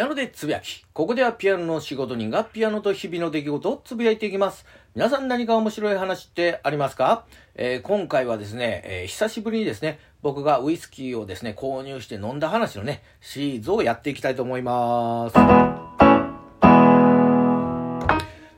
アノでつぶやき。ここではピアノの仕事人がピアノと日々の出来事をつぶやいていきます。皆さん何か面白い話ってありますか、えー、今回はですね、えー、久しぶりにですね、僕がウイスキーをですね、購入して飲んだ話のね、シリーズをやっていきたいと思います。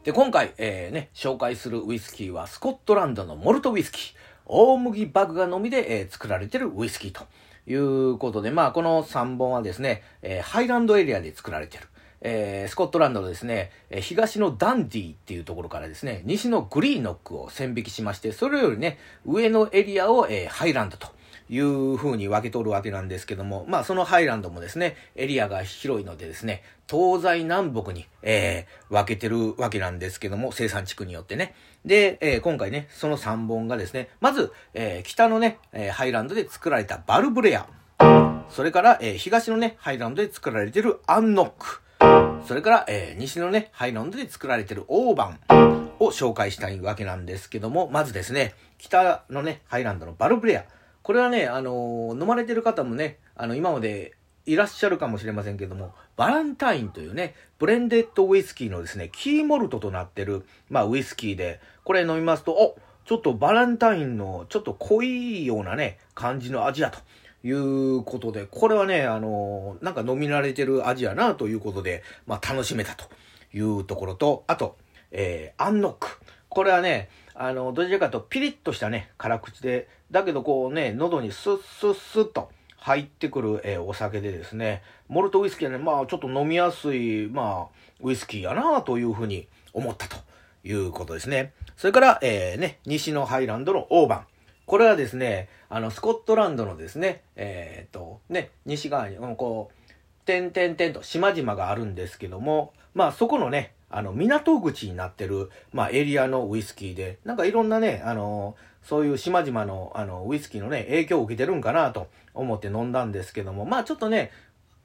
で、今回、えー、ね、紹介するウイスキーはスコットランドのモルトウイスキー。大麦麦芽のみで、えー、作られてるウイスキーと。いうことで、まあ、この3本はですね、えー、ハイランドエリアで作られてる。えー、スコットランドのですね、え東のダンディーっていうところからですね、西のグリーノックを線引きしまして、それよりね、上のエリアを、えー、ハイランドという風に分け取るわけなんですけども、まあそのハイランドもですね、エリアが広いのでですね、東西南北に、えー、分けてるわけなんですけども、生産地区によってね。で、えー、今回ね、その3本がですね、まず、えー、北のね、えハイランドで作られたバルブレア。それから、えー、東のね、ハイランドで作られてるアンノック。それから、えー、西のね、ハイランドで作られてるオーバンを紹介したいわけなんですけども、まずですね、北のね、ハイランドのバルブレア。これはね、あの、飲まれてる方もね、あの、今までいらっしゃるかもしれませんけども、バランタインというね、ブレンデッドウイスキーのですね、キーモルトとなってる、まあ、ウイスキーで、これ飲みますと、おちょっとバランタインのちょっと濃いようなね、感じの味だと。いうことで、これはね、あの、なんか飲み慣れてる味やなということで、まあ楽しめたというところと、あと、えー、アンノック。これはね、あの、どちらかとピリッとしたね、辛口で、だけどこうね、喉にスッスッスッと入ってくる、えー、お酒でですね、モルトウイスキーはね、まあちょっと飲みやすい、まあ、ウイスキーやなというふうに思ったということですね。それから、えー、ね、西のハイランドのオーバン。これはですね、あの、スコットランドのですね、えー、っと、ね、西側に、こう、点々点と島々があるんですけども、まあそこのね、あの、港口になってる、まあエリアのウイスキーで、なんかいろんなね、あの、そういう島々の、あの、ウイスキーのね、影響を受けてるんかなと思って飲んだんですけども、まあちょっとね、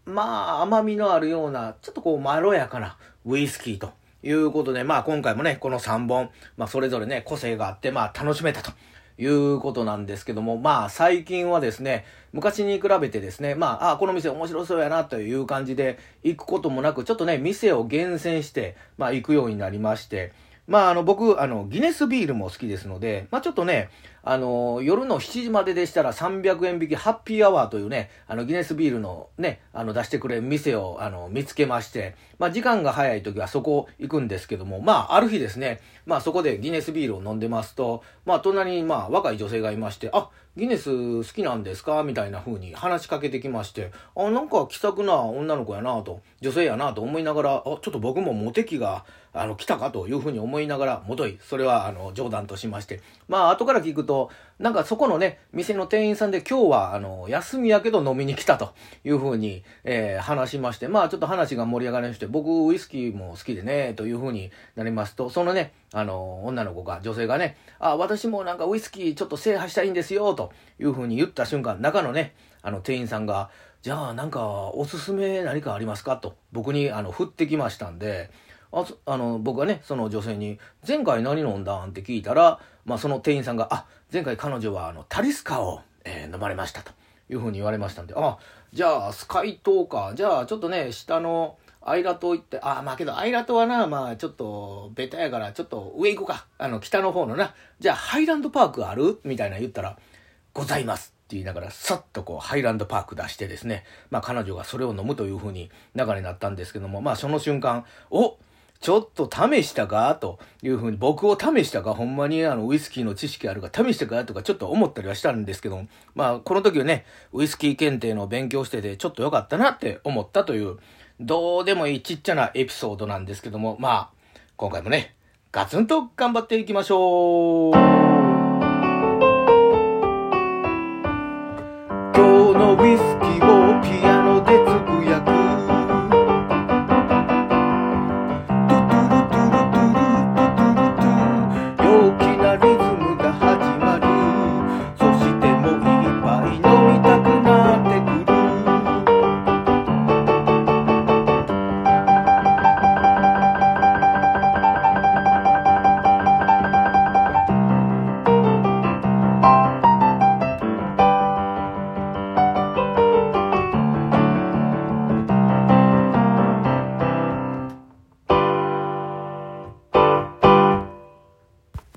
まあ甘みのあるような、ちょっとこうまろやかなウイスキーということで、まあ今回もね、この3本、まあそれぞれね、個性があって、まあ楽しめたと。いうことなんですけども、まあ最近はですね、昔に比べてですね、まあ、あ、この店面白そうやなという感じで行くこともなく、ちょっとね、店を厳選して、まあ行くようになりまして、まあ、あの、僕、あの、ギネスビールも好きですので、まあ、ちょっとね、あの、夜の7時まででしたら300円引きハッピーアワーというね、あの、ギネスビールのね、あの、出してくれる店を、あの、見つけまして、まあ、時間が早い時はそこ行くんですけども、まあ、ある日ですね、まあ、そこでギネスビールを飲んでますと、まあ、隣に、まあ、若い女性がいまして、あ、ギネス好きなんですか？みたいな風に話しかけてきまして、あ、なんか気さくな女の子やなと、女性やなと思いながら、あ、ちょっと僕もモテ期が、あの、来たかという風に思いながら、もとい、それは、あの、冗談としまして、まあ、後から聞くと、なんかそこのね、店の店員さんで今日は、あの、休みやけど飲みに来たという風に、えー、話しまして、まあ、ちょっと話が盛り上がりまして、僕、ウイスキーも好きでね、という風になりますと、そのね、あの、女の子が、女性がね、あ、私もなんかウイスキーちょっと制覇したいんですよ、という風に言った瞬間、中のね、あの、店員さんが、じゃあなんかおすすめ何かありますか？と僕にあの振ってきましたんで、ああの僕はねその女性に「前回何飲んだん?」って聞いたら、まあ、その店員さんが「あ前回彼女はあのタリスカを、えー、飲まれました」というふうに言われましたんで「あじゃあスカイ島かじゃあちょっとね下のアイラ島行ってああまあけどアイラ島はなまあちょっとベタやからちょっと上行こうか。あの北の方のな。じゃあハイランドパークある?」みたいな言ったら「ございます」って言いながら、さっとこう、ハイランドパーク出してですね、まあ彼女がそれを飲むというふうに流れになったんですけども、まあその瞬間、おちょっと試したか？というふうに、僕を試したか、ほんまにあの、ウイスキーの知識あるか、試したか？とかちょっと思ったりはしたんですけどまあ、この時はね、ウイスキー検定の勉強してて、ちょっと良かったなって思ったという、どうでもいいちっちゃなエピソードなんですけども、まあ、今回もね、ガツンと頑張っていきましょう。今日のウイスキーをピアノでつぶや